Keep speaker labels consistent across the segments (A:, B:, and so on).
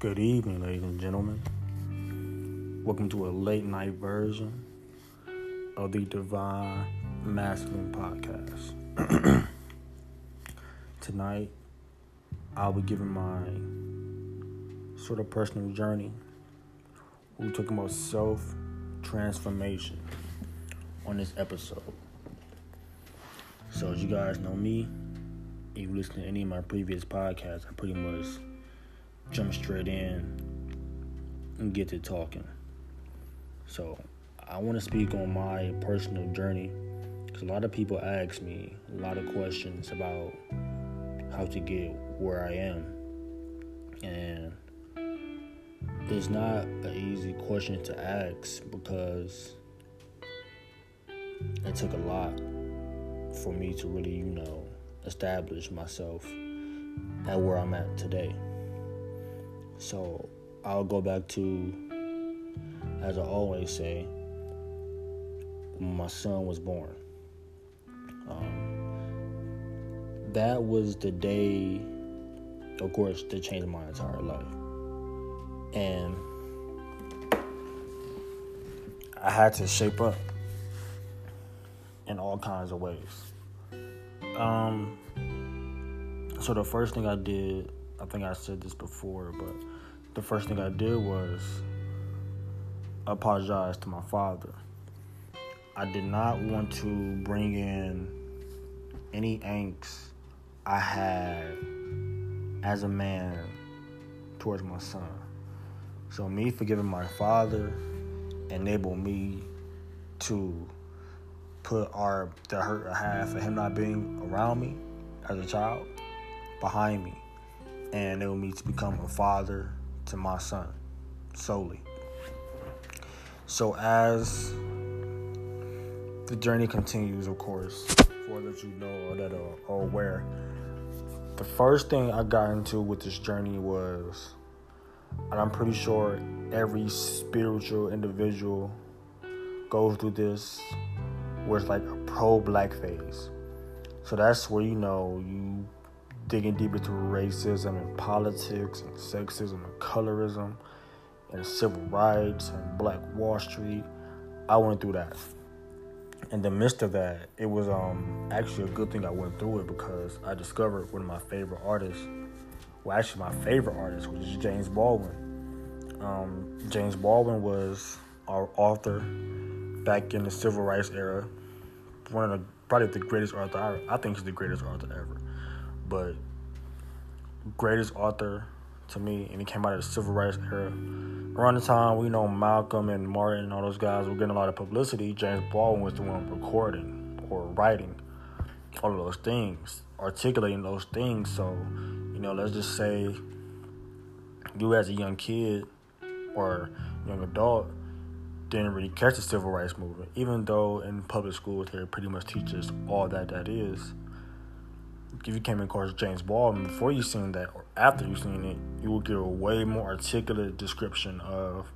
A: Good evening, ladies and gentlemen. Welcome to a late night version of the Divine Masculine Podcast. Tonight, I'll be giving my sort of personal journey. We're talking about self transformation on this episode. So, as you guys know me, if you listen to any of my previous podcasts, I pretty much jump straight in and get to talking. So, I want to speak on my personal journey because a lot of people ask me a lot of questions about how to get where I am. And it's not an easy question to ask because it took a lot for me to really, you know, establish myself at where I'm at today. So I'll go back to, as I always say, when my son was born. Um, that was the day, of course, that changed my entire life. And I had to shape up in all kinds of ways. Um, so the first thing I did, I think I said this before, but the first thing I did was apologize to my father. I did not want to bring in any angst I had as a man towards my son. So me forgiving my father enabled me to put our the hurt I had for him not being around me as a child behind me and enabled me to become a father to my son solely. So as the journey continues, of course, for that you know or that are, are aware, the first thing I got into with this journey was, and I'm pretty sure every spiritual individual goes through this, where it's like a pro black phase. So that's where you know you digging deep into racism and politics and sexism and colorism and civil rights and Black Wall Street. I went through that. In the midst of that, it was um, actually a good thing I went through it because I discovered one of my favorite artists. Well, actually, my favorite artist, which is James Baldwin. Um, James Baldwin was our author back in the civil rights era. One of the probably the greatest author. I, I think he's the greatest author ever but greatest author to me, and he came out of the civil rights era. Around the time we know Malcolm and Martin and all those guys were getting a lot of publicity, James Baldwin was the one recording or writing all of those things, articulating those things. So, you know, let's just say you as a young kid or young adult didn't really catch the civil rights movement, even though in public schools they pretty much teach us all that that is if you came across James Baldwin before you seen that or after you seen it, you will get a way more articulate description of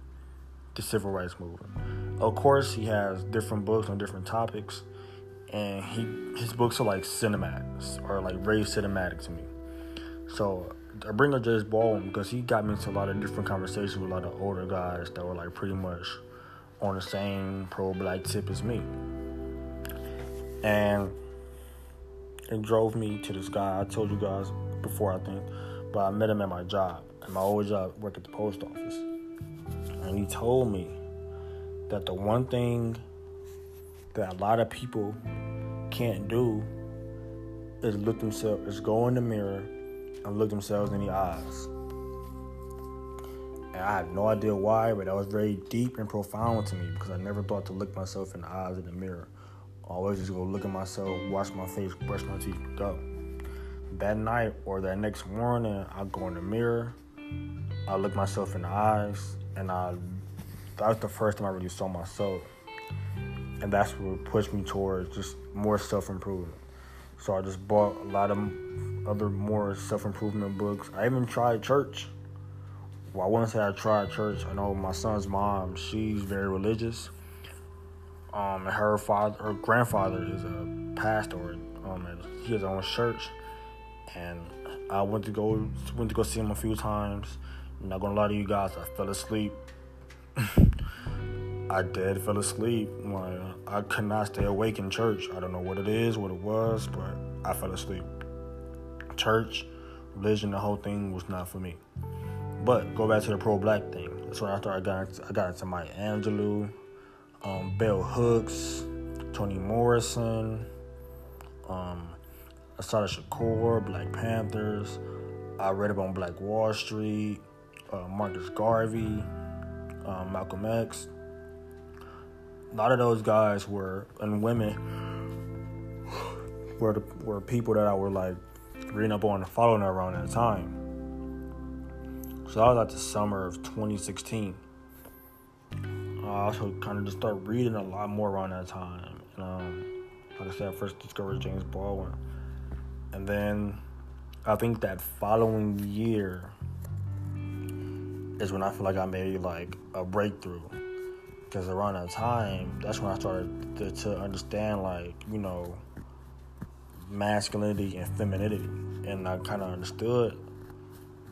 A: the civil rights movement. Of course, he has different books on different topics, and he his books are like cinematics or like very cinematic to me. So I bring up James Baldwin because he got me into a lot of different conversations with a lot of older guys that were like pretty much on the same pro-black tip as me, and it drove me to this guy. I told you guys before, I think, but I met him at my job. At my old job, work at the post office, and he told me that the one thing that a lot of people can't do is look themselves, is go in the mirror and look themselves in the eyes. And I have no idea why, but that was very deep and profound to me because I never thought to look myself in the eyes in the mirror always just go look at myself, wash my face, brush my teeth, go. That night or that next morning, I go in the mirror, I look myself in the eyes, and I that's the first time I really saw myself. And that's what pushed me towards just more self improvement. So I just bought a lot of other more self improvement books. I even tried church. Well, I wouldn't say I tried church. I know my son's mom, she's very religious um, her father, her grandfather is a pastor. Um, he has his own church, and I went to go went to go see him a few times. I'm not gonna lie to you guys, I fell asleep. I did fell asleep. I could not stay awake in church. I don't know what it is, what it was, but I fell asleep. Church, religion, the whole thing was not for me. But go back to the pro black thing. That's when I started. I got into, I got into Maya Angelou, um, Bell Hooks, Toni Morrison, um, Assata Shakur, Black Panthers. I read about Black Wall Street, uh, Marcus Garvey, um, Malcolm X. A lot of those guys were and women were the, were people that I were like reading up on and following around that time. So that was like the summer of 2016. I also kind of just started reading a lot more around that time. And, um, like I said, I first discovered James Baldwin. And then I think that following year is when I feel like I made like a breakthrough. Because around that time, that's when I started to, to understand, like, you know, masculinity and femininity. And I kind of understood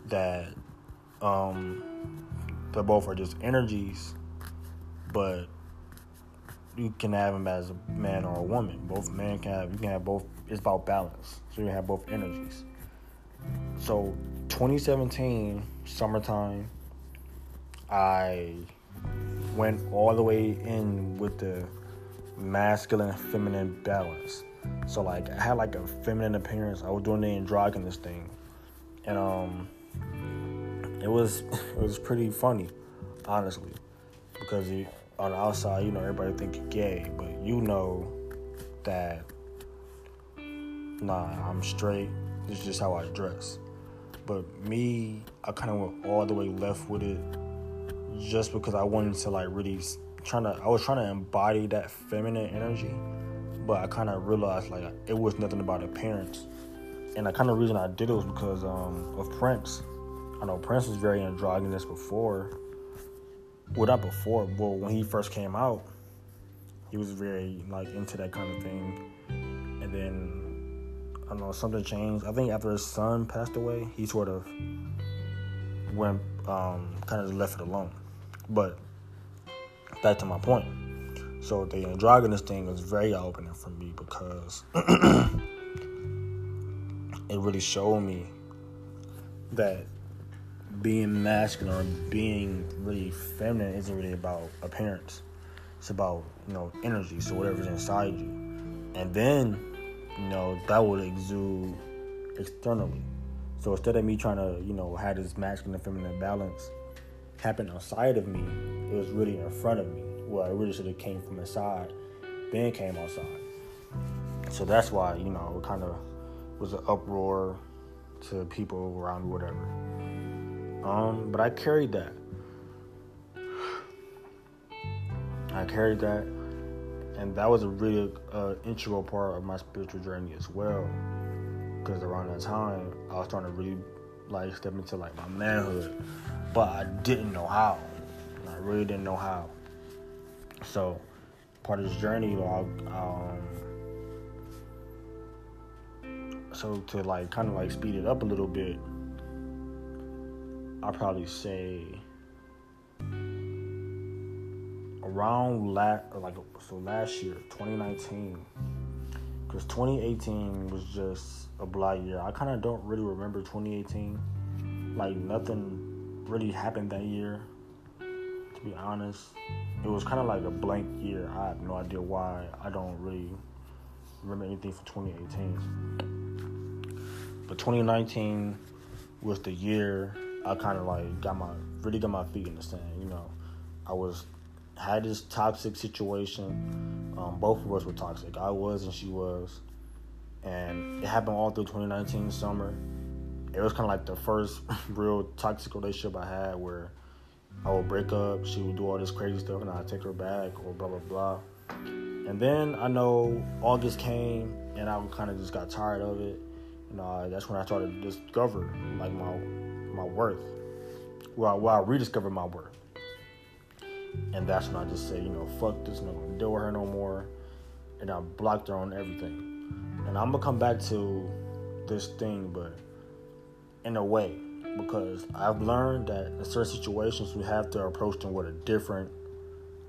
A: that um, they both are just energies, but you can have them as a man or a woman. Both men can have you can have both. It's about balance, so you have both energies. So, 2017 summertime, I went all the way in with the masculine feminine balance. So like I had like a feminine appearance. I was doing the androgynous thing, and um it was it was pretty funny, honestly, because you, on the outside, you know, everybody think you're gay, but you know that nah, I'm straight. It's just how I dress. But me, I kind of went all the way left with it, just because I wanted to like really trying to. I was trying to embody that feminine energy, but I kind of realized like it was nothing about appearance. And the kind of reason I did it was because um, of Prince. I know Prince was very androgynous before. Well, not before, but when he first came out, he was very like into that kind of thing. And then I don't know something changed. I think after his son passed away, he sort of went um, kind of left it alone. But back to my point. So the androgynous thing was very opening for me because it really showed me that being masculine or being really feminine isn't really about appearance. It's about, you know, energy, so whatever's inside you. And then, you know, that would exude externally. So instead of me trying to, you know, have this masculine and feminine balance happen outside of me, it was really in front of me. Well, it really should have came from inside, then came outside. So that's why, you know, it kind of was an uproar to people around whatever. Um, but I carried that. I carried that, and that was a really uh, integral part of my spiritual journey as well. Because around that time, I was trying to really like step into like my manhood, but I didn't know how. I really didn't know how. So, part of this journey, um, so to like kind of like speed it up a little bit I'll probably say around last like so last year 2019 because 2018 was just a blight year. I kind of don't really remember 2018 like nothing really happened that year to be honest. It was kind of like a blank year. I have no idea why. I don't really remember anything from 2018 but 2019 was the year I kind of like got my really got my feet in the sand. You know, I was had this toxic situation. Um, both of us were toxic. I was and she was, and it happened all through 2019 summer. It was kind of like the first real toxic relationship I had where I would break up, she would do all this crazy stuff, and I'd take her back or blah blah blah. And then I know August came, and I kind of just got tired of it. You know, that's when I started to discover like my my worth. Where I, where I rediscovered my worth. And that's when I just said, you know, fuck this, gonna deal with her no more. And I blocked her on everything. And I'm gonna come back to this thing, but in a way, because I've learned that in certain situations we have to approach them with a different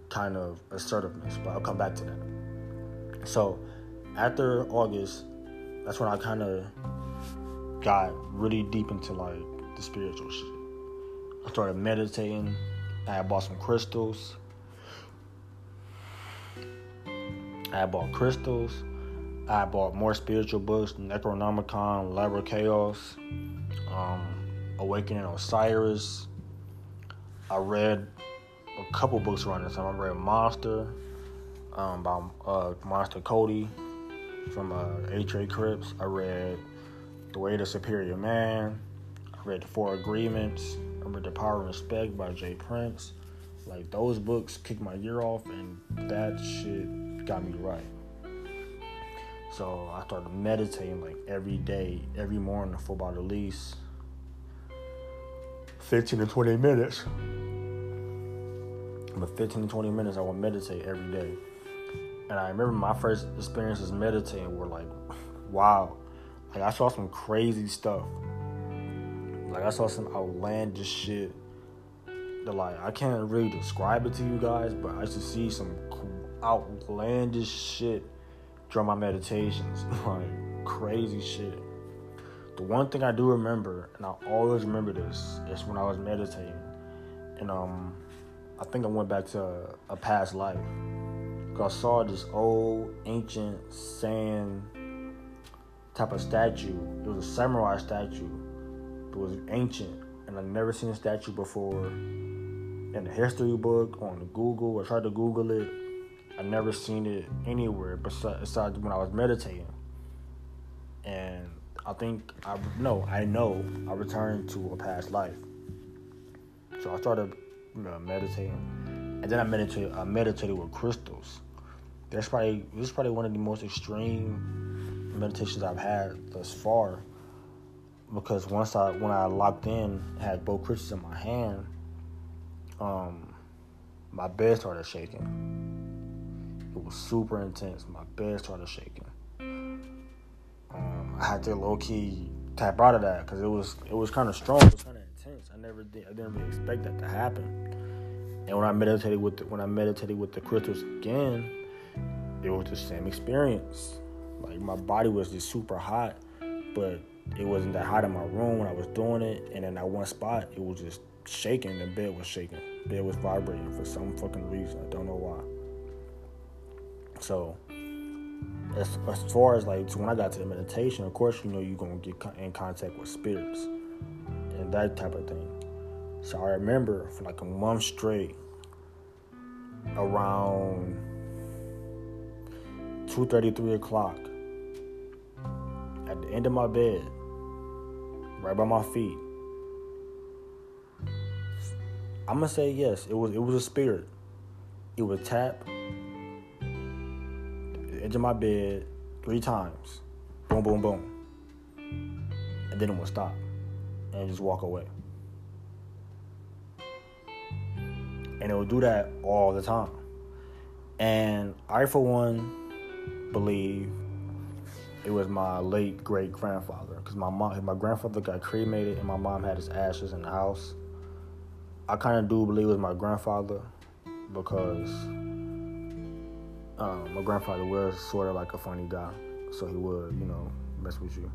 A: kind of assertiveness. But I'll come back to that. So after August, that's when I kind of got really deep into like the spiritual shit. I started meditating. I bought some crystals. I bought crystals. I bought more spiritual books, Necronomicon, Liber Kaos, um, Awakening Osiris. I read a couple books around this time. I read Monster um, by uh, Monster Kody from uh, H.A. Cripps. I read The Way to Superior Man. Read The Four Agreements. I read The Power and Respect by Jay Prince. Like those books kicked my year off, and that shit got me right. So I started meditating like every day, every morning for about at least 15 to 20 minutes. But 15 to 20 minutes, I would meditate every day. And I remember my first experiences meditating were like, wow. Like I saw some crazy stuff. Like I saw some outlandish shit that like I can't really describe it to you guys, but I to see some outlandish shit during my meditations, like crazy shit. The one thing I do remember, and I always remember this, is when I was meditating, and um, I think I went back to a, a past life. Cause I saw this old ancient sand type of statue. It was a samurai statue. It was ancient, and I've never seen a statue before in the history book, on Google. I tried to Google it. I never seen it anywhere besides when I was meditating. And I think I no, I know I returned to a past life. So I started you know, meditating, and then I meditated. I meditated with crystals. That's probably this is probably one of the most extreme meditations I've had thus far. Because once I when I locked in, had both crystals in my hand, um, my bed started shaking. It was super intense. My bed started shaking. Um, I had to low key tap out of that because it was it was kind of strong. It was kind of intense. I never did. I didn't really expect that to happen. And when I meditated with the, when I meditated with the crystals again, it was the same experience. Like my body was just super hot, but it wasn't that hot in my room when I was doing it. And in that one spot, it was just shaking. The bed was shaking. The bed was vibrating for some fucking reason. I don't know why. So, as, as far as like, when I got to the meditation, of course, you know, you're to get in contact with spirits and that type of thing. So I remember for like a month straight, around two thirty, three o'clock, at the end of my bed, right by my feet, I'm gonna say yes. It was it was a spirit. It would tap the edge of my bed three times. Boom, boom, boom. And then it would stop and just walk away. And it would do that all the time. And I, for one, believe it was my late great grandfather because my mom, my grandfather got cremated, and my mom had his ashes in the house. I kind of do believe it was my grandfather because um, my grandfather was sort of like a funny guy, so he would, you know, mess with you.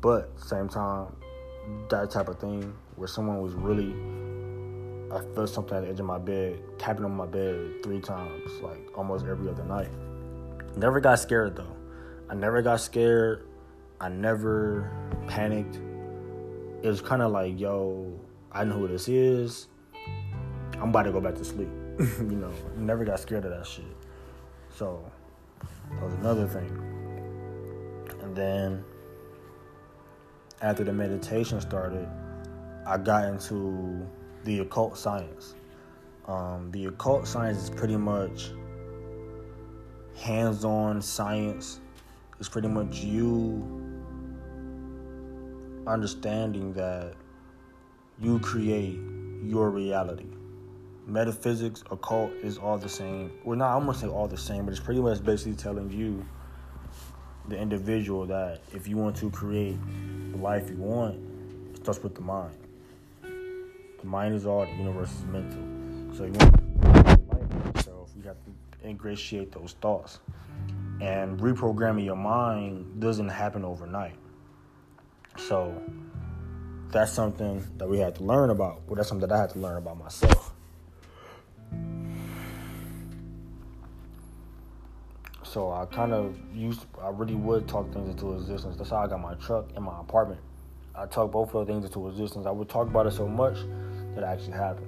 A: But same time, that type of thing where someone was really, I felt something at the edge of my bed, tapping on my bed three times, like almost every other night. Never got scared though. I never got scared. I never panicked. It was kind of like, yo, I know who this is. I'm about to go back to sleep. you know, never got scared of that shit. So that was another thing. And then after the meditation started, I got into the occult science. Um, the occult science is pretty much hands on science. It's pretty much you understanding that you create your reality. Metaphysics, occult is all the same. Well, not I'm gonna say all the same, but it's pretty much basically telling you, the individual, that if you want to create the life you want, it starts with the mind. The mind is all, the universe is mental. So you want to life yourself, you have to ingratiate those thoughts. And reprogramming your mind doesn't happen overnight. So that's something that we had to learn about. Well, that's something that I had to learn about myself. So I kind of used, I really would talk things into existence. That's how I got my truck and my apartment. I talk both of those things into existence. I would talk about it so much that it actually happened.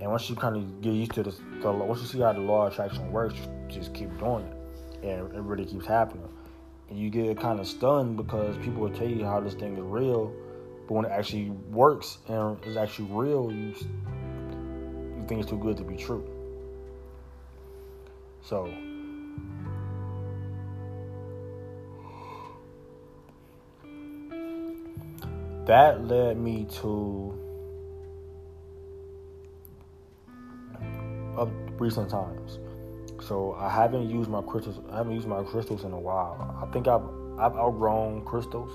A: And once you kind of get used to this, the, once you see how the law of attraction works, just keep doing it, and it really keeps happening. And you get kind of stunned because people will tell you how this thing is real, but when it actually works and is actually real, you you think it's too good to be true. So. That led me to up recent times. So I haven't used my crystals. I haven't used my crystals in a while. I think I've I've outgrown crystals.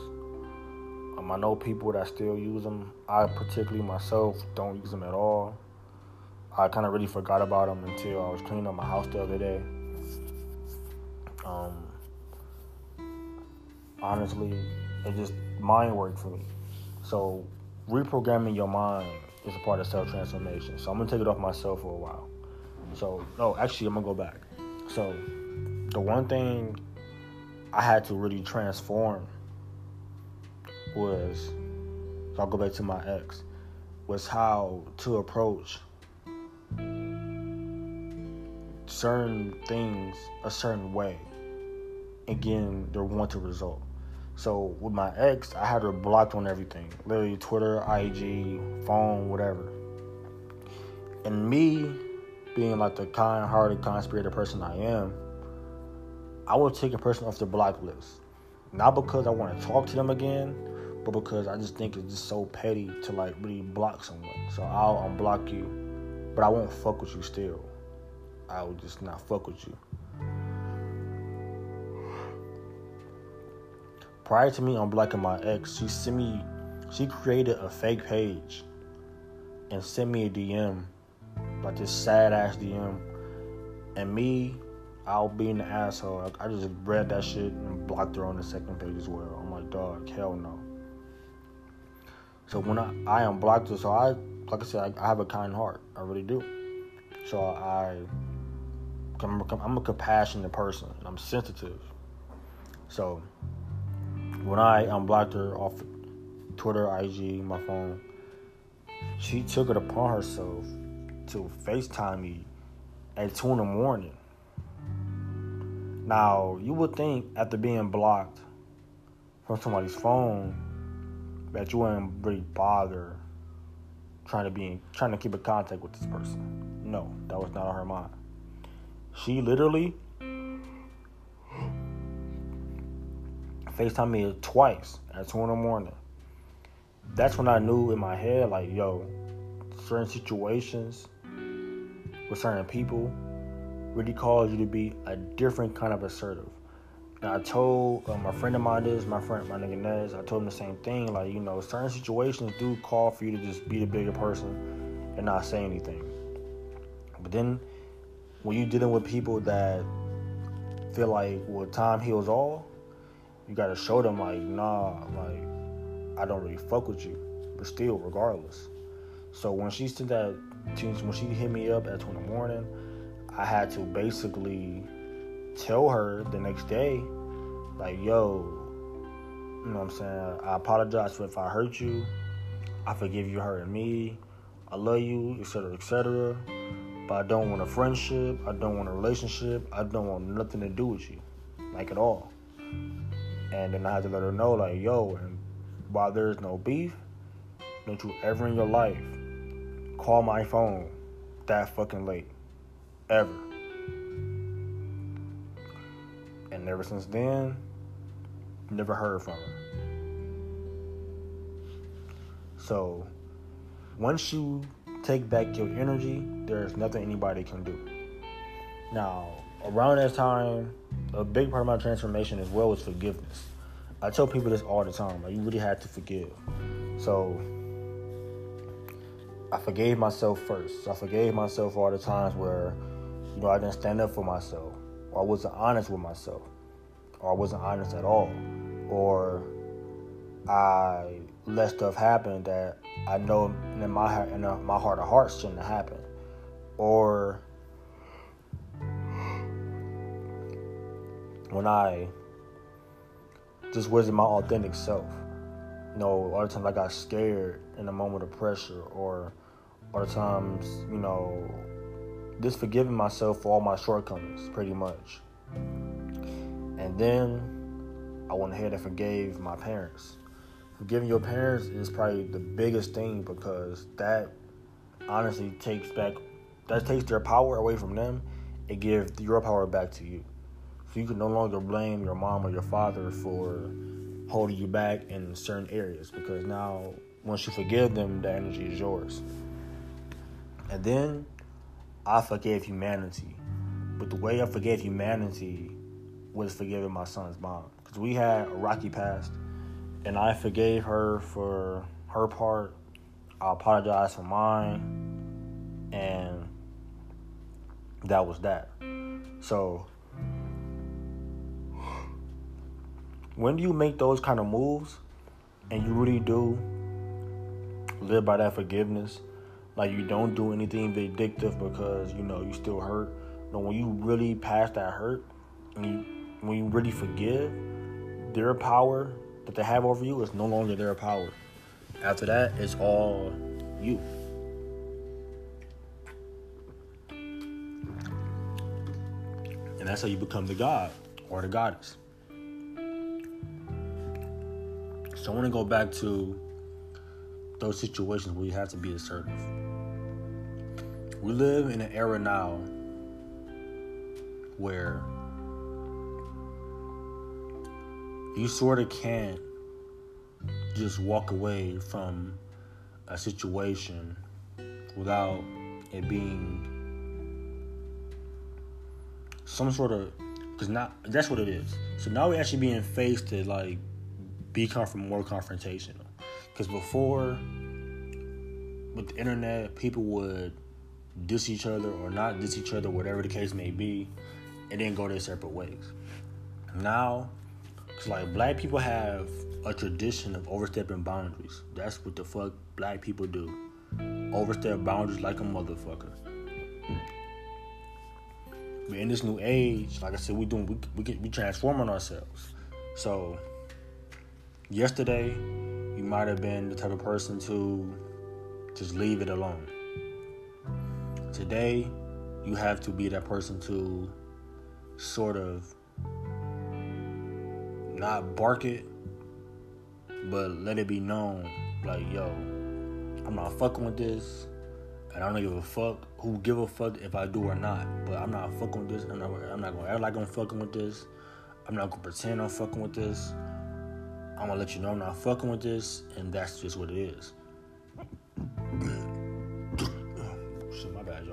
A: Um, I know people that still use them. I particularly myself don't use them at all. I kind of really forgot about them until I was cleaning up my house the other day. Um, honestly, it just mind work for me. So reprogramming your mind is a part of self transformation. So I'm gonna take it off myself for a while. So no, actually I'm gonna go back. So the one thing I had to really transform was I'll go back to my ex was how to approach certain things a certain way and getting their wanted result. So with my ex, I had her blocked on everything, literally Twitter, IG, phone, whatever. And me being like the kind-hearted, kind-spirited person I am, I would take a person off the block list. Not because I want to talk to them again, but because I just think it's just so petty to like really block someone. So I'll unblock you, but I won't fuck with you still. I will just not fuck with you. Prior to me unblocking my ex, she sent me, she created a fake page and sent me a DM like this sad ass DM. And me, I'll be an asshole. I, just read that shit and blocked her on the second page as well. I'm like, dog, hell no. So when I, I unblocked her, so I, like I said, I, I have a kind heart. I really do. So I, I'm, I'm a compassionate person. I'm sensitive. So when I unblocked her off Twitter, IG, my phone, she took it upon herself to FaceTime me at 2 in the morning. Now, you would think after being blocked from somebody's phone that you wouldn't really bother trying to be in, trying to keep in contact with this person. No, that was not on her mind. She literally FaceTime me twice at 2 in the morning. That's when I knew in my head, like, yo, certain situations with certain people really cause you to be a different kind of assertive. Now, I told uh, my friend of mine this, my friend, my nigga Nez, I told him the same thing. Like, you know, certain situations do call for you to just be the bigger person and not say anything. But then when you're dealing with people that feel like, well, time heals all, you gotta show them, like, nah, like, I don't really fuck with you. But still, regardless. So when she sent that when she hit me up at two in the morning, I had to basically tell her the next day, like, yo, you know what I'm saying? I apologize for if I hurt you. I forgive you hurting me. I love you, etc., etc. But I don't want a friendship. I don't want a relationship. I don't want nothing to do with you, like at all. And then I had to let her know, like, yo, and while there's no beef, don't you ever in your life call my phone that fucking late. Ever. And ever since then, never heard from her. So, once you take back your energy, there's nothing anybody can do. Now, around that time, a big part of my transformation as well was forgiveness. I tell people this all the time. Like, you really have to forgive. So, I forgave myself first. I forgave myself all the times where, you know, I didn't stand up for myself, or I wasn't honest with myself, or I wasn't honest at all, or I let stuff happen that I know in my heart, in my heart of hearts shouldn't have happened, or when I just wasn't my authentic self. You know, all the times I got scared in a moment of pressure, or all the times, you know, just forgiving myself for all my shortcomings, pretty much. And then I went ahead and forgave my parents. Forgiving your parents is probably the biggest thing because that honestly takes back, that takes their power away from them and gives your power back to you. So you can no longer blame your mom or your father for holding you back in certain areas because now once you forgive them, the energy is yours. And then I forgave humanity. But the way I forgave humanity was forgiving my son's mom. Because we had a rocky past. And I forgave her for her part. I apologized for mine. And that was that. So when do you make those kind of moves and you really do live by that forgiveness like you don't do anything vindictive because you know you still hurt. No when you really pass that hurt and you, when you really forgive their power that they have over you is no longer their power. After that it's all you. And that's how you become the god or the goddess. So I want to go back to those situations where you have to be assertive. We live in an era now where you sort of can't just walk away from a situation without it being some sort of because not that's what it is. So now we're actually being faced to like be conf- more confrontational. Because before, with the internet, people would diss each other or not diss each other, whatever the case may be, and then go their separate ways. Now, it's like black people have a tradition of overstepping boundaries. That's what the fuck black people do. Overstep boundaries like a motherfucker. But in this new age, like I said, we doing we we, we transforming ourselves. So yesterday you might have been the type of person to just leave it alone. Today you have to be that person to sort of not bark it, but let it be known like, yo, I'm not fucking with this, and I don't give a fuck who give a fuck if I do or not. But I'm not fucking with this. I'm not. I'm not gonna act like I'm fucking with this. I'm not gonna pretend I'm fucking with this. I'm gonna let you know I'm not fucking with this, and that's just what it is.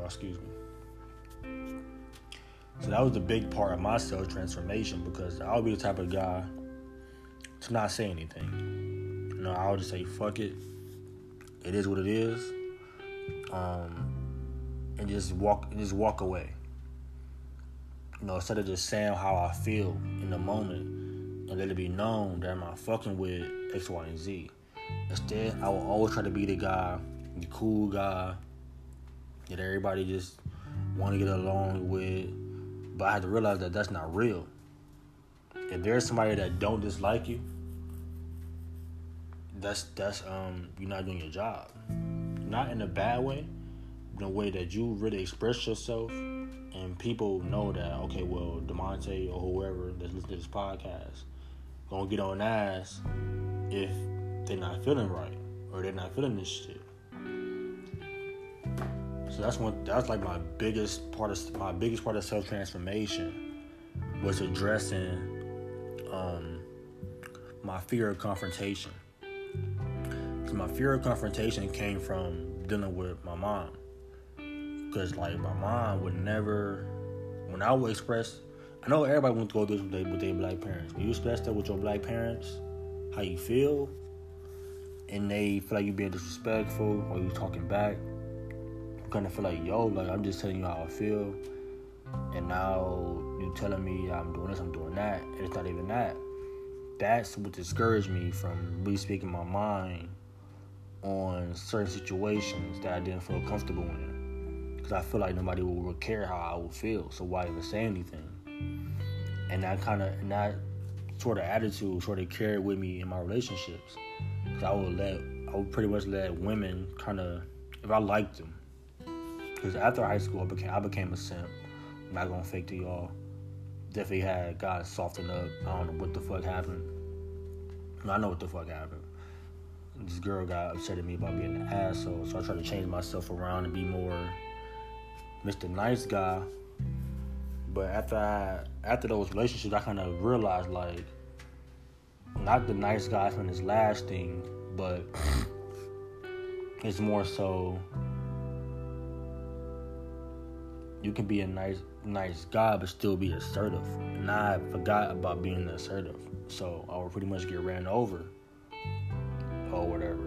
A: Excuse me. So that was the big part of my self transformation because I'll be the type of guy to not say anything. You know, I'll just say fuck it. It is what it is. Um, and just walk, just walk away. You know, instead of just saying how I feel in the moment and let it be known that I'm not fucking with X, Y, and Z. Instead, I will always try to be the guy, the cool guy that everybody just want to get along with. But I had to realize that that's not real. If there's somebody that don't dislike you, that's that's um you're not doing your job. Not in a bad way, in a way that you really express yourself and people know that okay, well, Demonte or whoever that's listening to this podcast gonna get on ass if they're not feeling right or they're not feeling this shit. So that's one. That's like my biggest part of my biggest part of self transformation was addressing um, my fear of confrontation. Cause my fear of confrontation came from dealing with my mom. Cause like my mom would never, when I would express I know everybody wants to go through this with their, black parents. When you express that with your black parents, how you feel, and they feel like you're being disrespectful or you talking back, kind of feel like, yo, like I'm just telling you how I feel, and now you're telling me I'm doing this, I'm doing that, and it's not even that. That's what discouraged me from really speaking my mind on certain situations that I didn't feel comfortable in. Because I feel like nobody will care how I would feel, so why even say anything? And that kind of, and that sort of attitude sort of carried with me in my relationships. Cause I would let, I would pretty much let women kind of, if I liked them. Because after high school, I became, I became a simp. I'm not gonna fake to y'all. Definitely had guys soften up. I don't know what the fuck happened. I know what the fuck happened. This girl got upset at me about being an asshole, so I tried to change myself around and be more Mr. Nice Guy. But after I, after those relationships, I kind of realized like not the nice guy from his last thing, but it's more so you can be a nice nice guy but still be assertive. And I forgot about being assertive. So I would pretty much get ran over or whatever.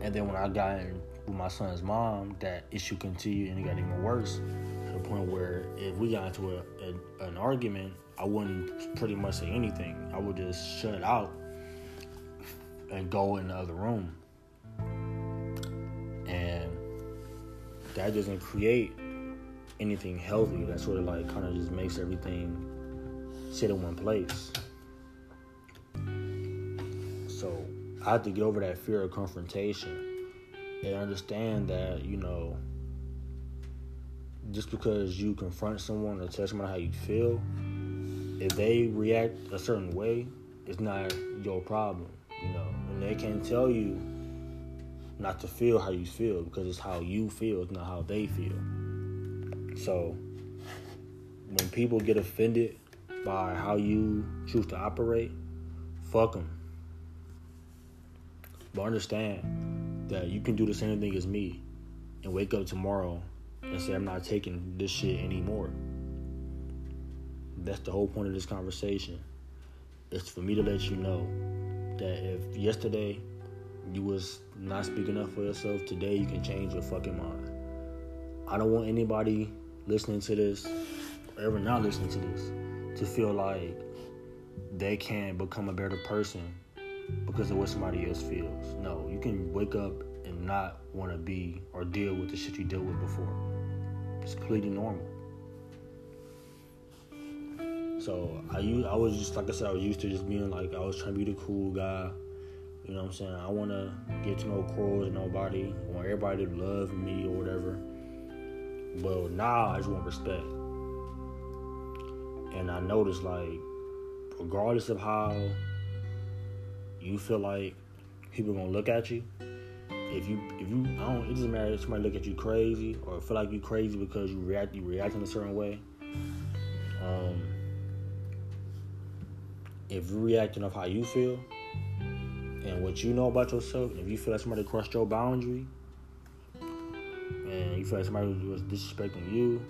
A: And then when I got in with my son's mom, that issue continued and it got even worse to the point where if we got into a, a, an argument, I wouldn't pretty much say anything. I would just shut out and go in the other room. And that doesn't create anything healthy. That sort of like kind of just makes everything sit in one place. So I had to get over that fear of confrontation and understand that, you know, just because you confront someone or tell someone how you feel, if they react a certain way, it's not your problem, you know. And they can't tell you not to feel how you feel because it's how you feel, it's not how they feel. So when people get offended by how you choose to operate, fuck them. But understand that you can do the same thing as me and wake up tomorrow and say, I'm not taking this shit anymore. That's the whole point of this conversation. It's for me to let you know that if yesterday you was not speaking up for yourself, today you can change your fucking mind. I don't want anybody listening to this, or ever not listening to this, to feel like they can't become a better person because of what somebody else feels. No, you can wake up and not want to be or deal with the shit you dealt with before. It's completely normal. So I used, I was just like I said, I was used to just being like I was trying to be the cool guy. You know what I'm saying? I want to get to know crows and nobody. I want everybody to love me or whatever. But now I just want respect. And I noticed like, regardless of how you feel like people gonna look at you, if you if you I don't it doesn't matter if somebody look at you crazy or feel like you crazy because you react you react in a certain way. Um, if you're reacting off how you feel and what you know about yourself, if you feel like somebody crossed your boundary and you feel like somebody was disrespecting you,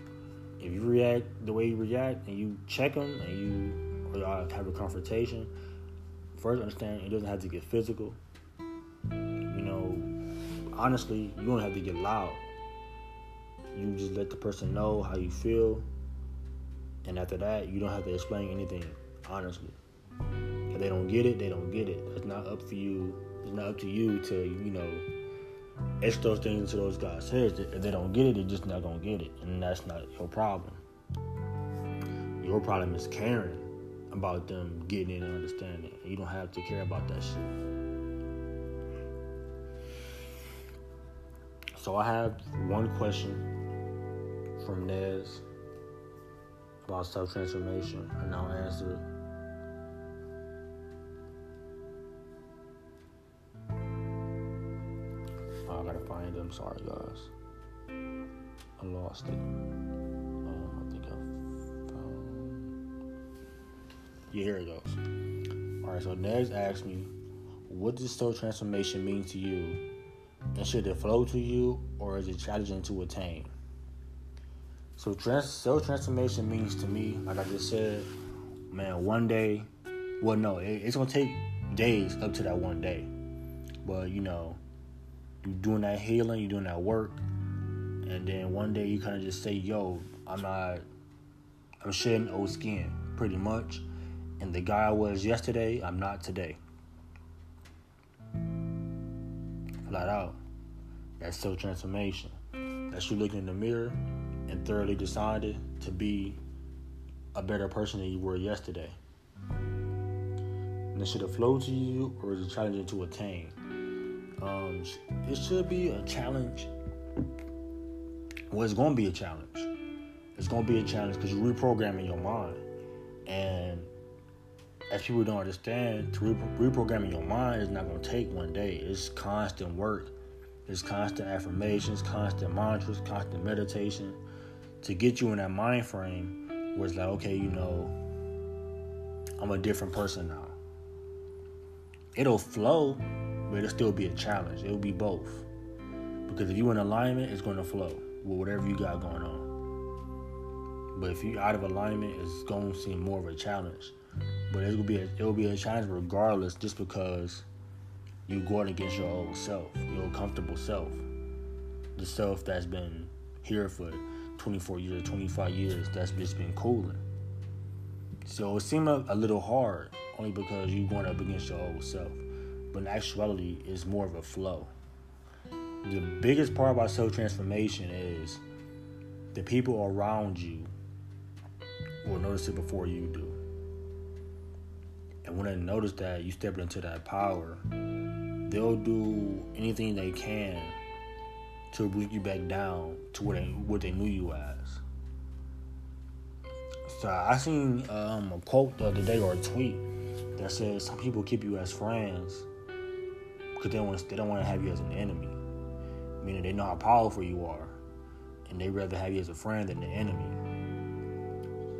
A: if you react the way you react and you check them and you or y'all have a confrontation, first understand it doesn't have to get physical. You know, honestly, you don't have to get loud. You just let the person know how you feel, and after that, you don't have to explain anything. Honestly, if they don't get it, they don't get it. It's not up for you. It's not up to you to you know those things into those guys' heads. If they don't get it, they're just not gonna get it, and that's not your problem. Your problem is caring about them getting it and understanding. You don't have to care about that shit. So I have one question from Nez about self transformation, and I'll answer I gotta find it. I'm sorry, guys. I lost it. Um, I think I found. Yeah, here it goes. All right. So Nez asked me, "What does soul transformation mean to you?" And should it flow to you or is it challenging to attain? So trans- self transformation means to me, like I just said, man, one day, well, no, it, it's gonna take days up to that one day. but you know, you doing that healing, you're doing that work, and then one day you kind of just say, "Yo, I'm not, I'm shedding old skin, pretty much." And the guy I was yesterday, I'm not today. Flat out. That's self transformation. That's you looking in the mirror and thoroughly decided to be a better person than you were yesterday. And it should have flowed to you or is it challenging to attain? Um, it should be a challenge. Well, it's to be a challenge. It's to be a challenge because you're reprogramming your mind. And as people don't understand, to reprogramming your mind is not to take one day. It's constant work. It's constant affirmations, constant mantras, constant meditation to get you in that mind frame where it's like, okay, you know, I'm a different person now. It'll flow, but it'll still be a challenge. It'll be both. Because if you're in alignment, it's going to flow with whatever you got going on. But if you're out of alignment, it's going to seem more of a challenge. But it'll be a, it'll be a challenge regardless, just because you're going against your old self, your comfortable self, the self that's been here for 24 years, 25 years, that's just been cooling. So it seemed a, a little hard, only because you're going up against your old self. But in actuality, it's more of a flow. The biggest part about soul transformation is the people around you will notice it before you do. And when they notice that you step into that power, they'll do anything they can to bring you back down to what they what they knew you as. So I seen um, a quote the other day or a tweet that says some people keep you as friends because they want they don't want to have you as an enemy, meaning they know how powerful you are, and they rather have you as a friend than the enemy.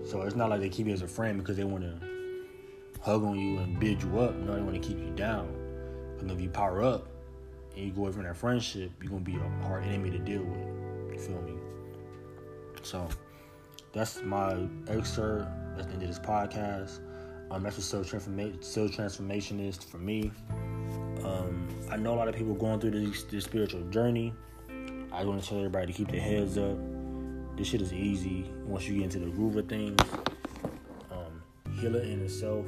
A: So it's not like they keep you as a friend because they want to hug on you and build you up. No, they want to keep you down. And if you power up, and you go away from that friendship, you're gonna be a hard enemy to deal with. You feel me? So that's my excerpt. That's the end of this podcast. Um, that's what self transformation is for me. Um, I know a lot of people going through this, this spiritual journey. I want to tell everybody to keep their heads up. This shit is easy once you get into the groove of things. Um, healing in itself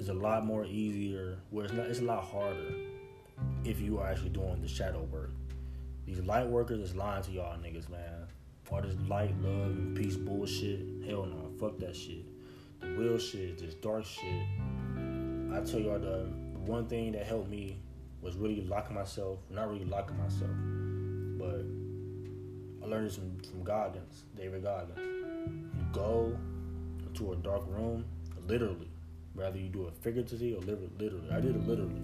A: is a lot more easier. Where it's not, it's a lot harder if you are actually doing the shadow work. These light workers is lying to y'all niggas, man. All this light, love, and peace bullshit. Hell no, fuck that shit. The real shit, this dark shit. I tell y'all the one thing that helped me was really locking myself, not really locking myself, but I learned this from, Goggins, David Goggins. You go into a dark room, literally, whether you do it figuratively or literally. I did it literally.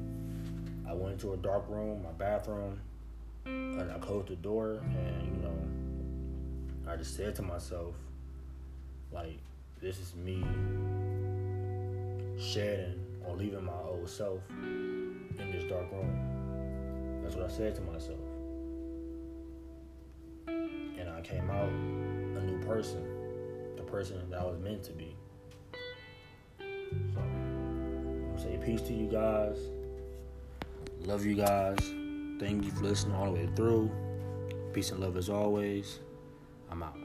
A: I went into a dark room, my bathroom, and I closed the door, and you know, I just said to myself, like, this is me shedding or leaving my old self in this dark room. That's what I said to myself. And I came out a new person, the person that I was meant to be. So, I'm gonna say peace to you guys. Love you guys. Thank you for listening all the way through. Peace and love as always. I'm out.